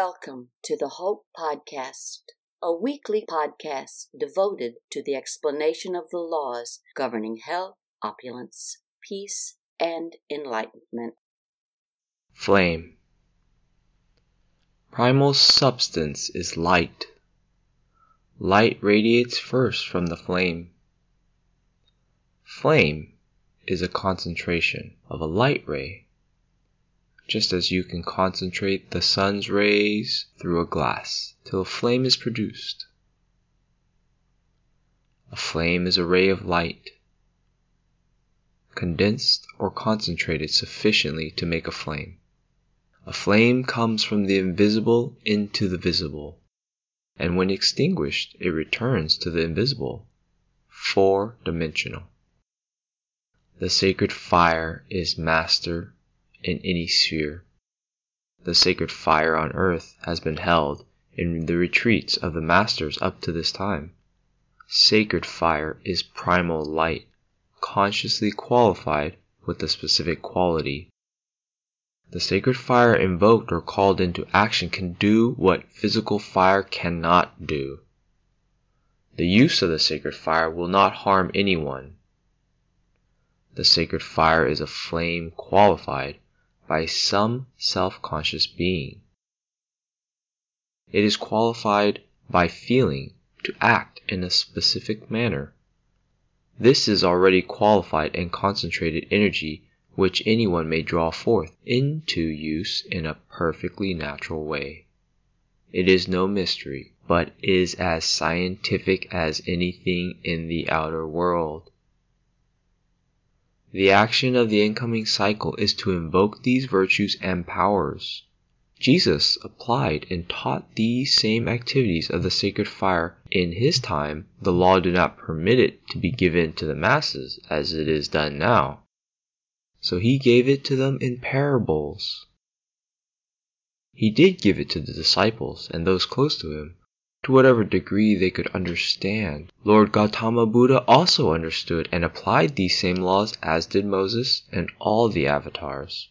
Welcome to the Hope Podcast, a weekly podcast devoted to the explanation of the laws governing health, opulence, peace, and enlightenment. Flame. Primal substance is light. Light radiates first from the flame. Flame is a concentration of a light ray just as you can concentrate the sun's rays through a glass till a flame is produced. A flame is a ray of light, condensed or concentrated sufficiently to make a flame. A flame comes from the invisible into the visible, and when extinguished, it returns to the invisible, four dimensional. The sacred fire is master in any sphere. The sacred fire on earth has been held in the retreats of the masters up to this time. Sacred fire is primal light, consciously qualified with a specific quality. The sacred fire invoked or called into action can do what physical fire cannot do. The use of the sacred fire will not harm anyone. The sacred fire is a flame qualified by some self-conscious being. It is qualified by feeling to act in a specific manner. This is already qualified and concentrated energy which anyone may draw forth into use in a perfectly natural way. It is no mystery, but is as scientific as anything in the outer world. The action of the incoming cycle is to invoke these virtues and powers. Jesus applied and taught these same activities of the sacred fire in his time. The law did not permit it to be given to the masses as it is done now. So he gave it to them in parables. He did give it to the disciples and those close to him, to whatever degree they could understand. Lord Gautama Buddha also understood and applied these same laws as did Moses and all the avatars.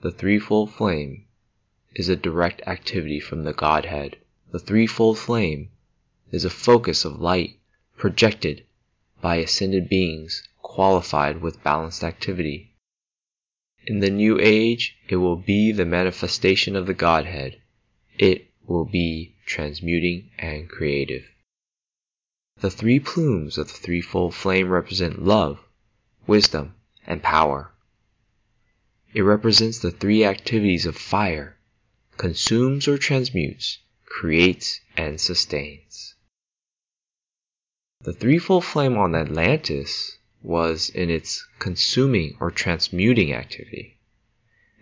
The threefold flame is a direct activity from the Godhead. The threefold flame is a focus of light projected by ascended beings qualified with balanced activity. In the new age, it will be the manifestation of the Godhead. It will be transmuting and creative. The three plumes of the threefold flame represent love, wisdom, and power. It represents the three activities of fire, consumes or transmutes, creates and sustains. The threefold flame on Atlantis was in its consuming or transmuting activity.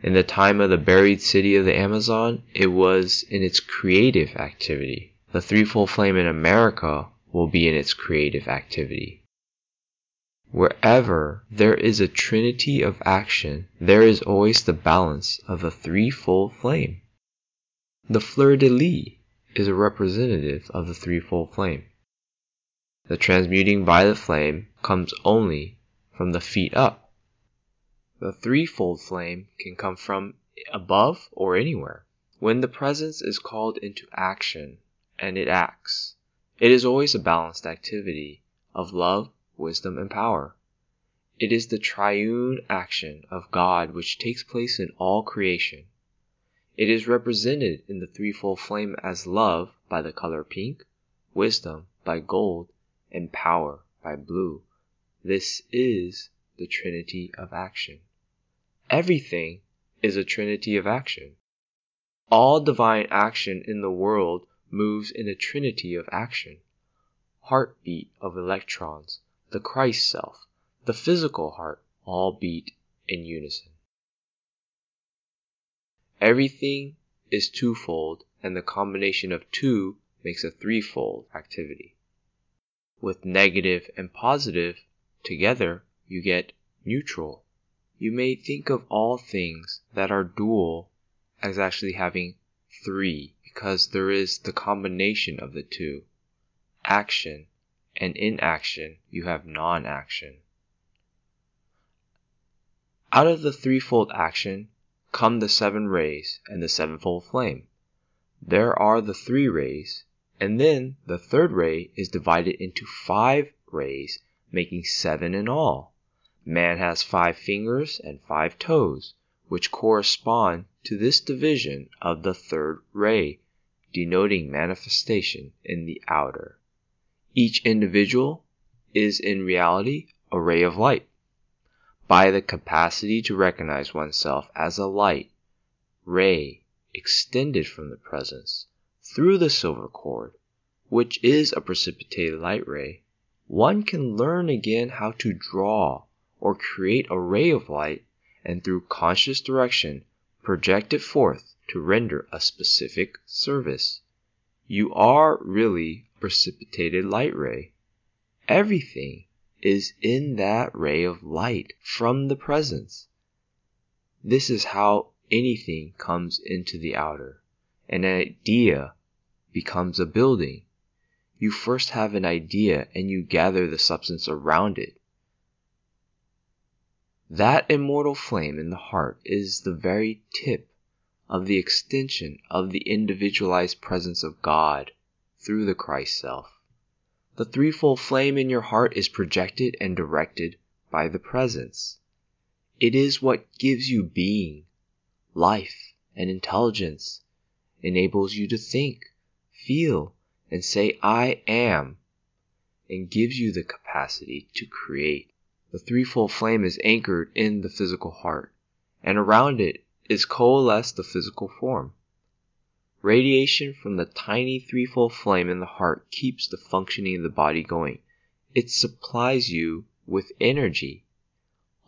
In the time of the buried city of the Amazon, it was in its creative activity. The threefold flame in America will be in its creative activity. Wherever there is a trinity of action, there is always the balance of the threefold flame. The fleur de lis is a representative of the threefold flame. The transmuting by the flame comes only from the feet up. The threefold flame can come from above or anywhere. When the presence is called into action, and it acts, it is always a balanced activity of love, wisdom, and power. It is the triune action of God which takes place in all creation. It is represented in the threefold flame as love by the color pink, wisdom by gold, and power by blue. This is the trinity of action. Everything is a trinity of action. All divine action in the world moves in a trinity of action. Heartbeat of electrons, the Christ self, the physical heart, all beat in unison. Everything is twofold, and the combination of two makes a threefold activity. With negative and positive together, you get neutral. You may think of all things that are dual as actually having three because there is the combination of the two action, and inaction, you have non action. Out of the threefold action come the seven rays and the sevenfold flame. There are the three rays, and then the third ray is divided into five rays, making seven in all. Man has five fingers and five toes, which correspond to this division of the third ray, denoting manifestation in the outer. Each individual is in reality a ray of light. By the capacity to recognize oneself as a light ray extended from the presence through the silver cord, which is a precipitated light ray, one can learn again how to draw or create a ray of light and through conscious direction project it forth to render a specific service. You are really a precipitated light ray. Everything is in that ray of light from the presence. This is how anything comes into the outer. An idea becomes a building. You first have an idea and you gather the substance around it. That immortal flame in the heart is the very tip of the extension of the individualized presence of God through the Christ self. The threefold flame in your heart is projected and directed by the presence. It is what gives you being, life, and intelligence, enables you to think, feel, and say, I am, and gives you the capacity to create. The threefold flame is anchored in the physical heart, and around it is coalesced the physical form. Radiation from the tiny threefold flame in the heart keeps the functioning of the body going. It supplies you with energy.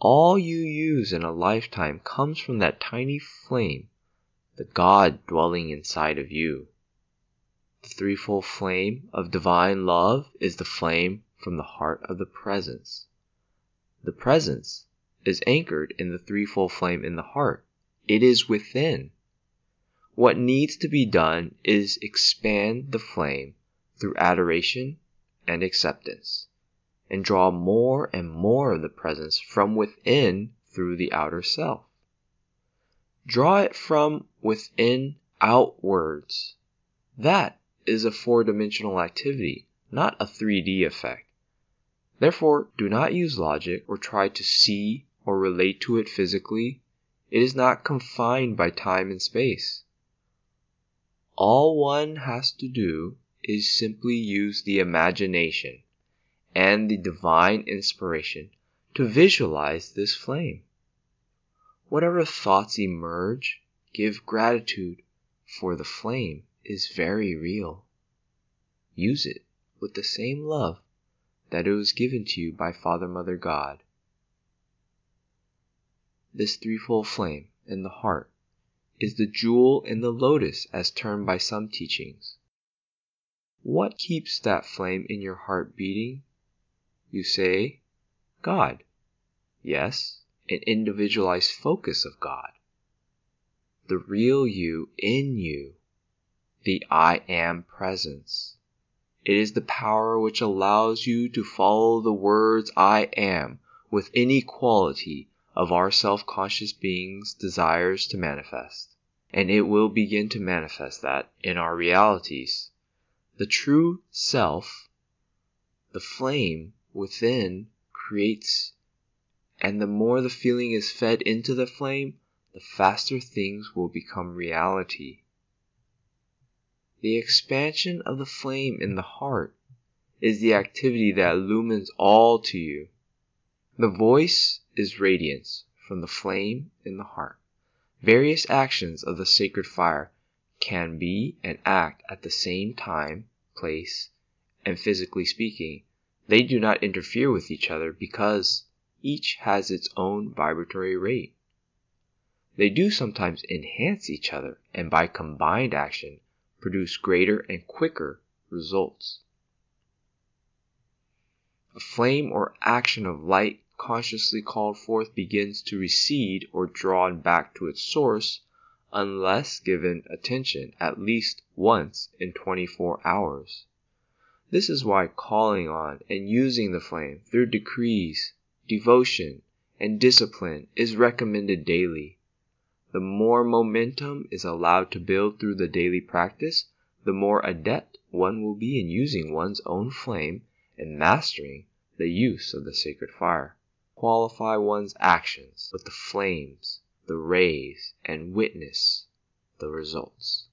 All you use in a lifetime comes from that tiny flame, the God dwelling inside of you. The threefold flame of divine love is the flame from the heart of the presence. The presence is anchored in the threefold flame in the heart. It is within. What needs to be done is expand the flame through adoration and acceptance, and draw more and more of the presence from within through the outer self. Draw it from within outwards. That is a four dimensional activity, not a 3D effect. Therefore, do not use logic or try to see or relate to it physically. It is not confined by time and space. All one has to do is simply use the imagination and the divine inspiration to visualize this flame. Whatever thoughts emerge, give gratitude, for the flame is very real. Use it with the same love that it was given to you by Father, Mother, God. This threefold flame in the heart is the jewel in the lotus as termed by some teachings. What keeps that flame in your heart beating? You say, God. Yes, an individualized focus of God. The real you in you. The I am presence. It is the power which allows you to follow the words I am with any quality of our self conscious beings desires to manifest. And it will begin to manifest that in our realities. The true self, the flame within, creates, and the more the feeling is fed into the flame, the faster things will become reality. The expansion of the flame in the heart is the activity that illumines all to you. The voice is radiance from the flame in the heart. Various actions of the sacred fire can be and act at the same time, place, and physically speaking, they do not interfere with each other because each has its own vibratory rate. They do sometimes enhance each other and by combined action produce greater and quicker results. A flame or action of light consciously called forth begins to recede or drawn back to its source unless given attention at least once in 24 hours. This is why calling on and using the flame through decrees, devotion, and discipline is recommended daily. The more momentum is allowed to build through the daily practice, the more adept one will be in using one's own flame and mastering the use of the sacred fire. Qualify one's actions with the flames, the rays, and witness the results.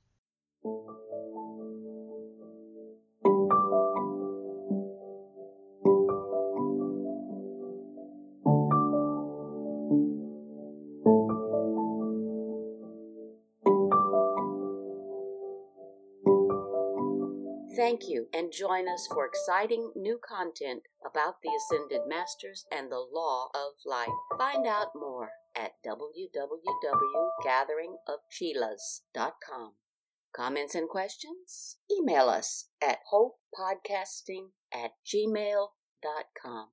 Thank you, and join us for exciting new content about the Ascended Masters and the Law of Life. Find out more at www.gatheringofchelas.com. Comments and questions? Email us at hopepodcasting at gmail.com.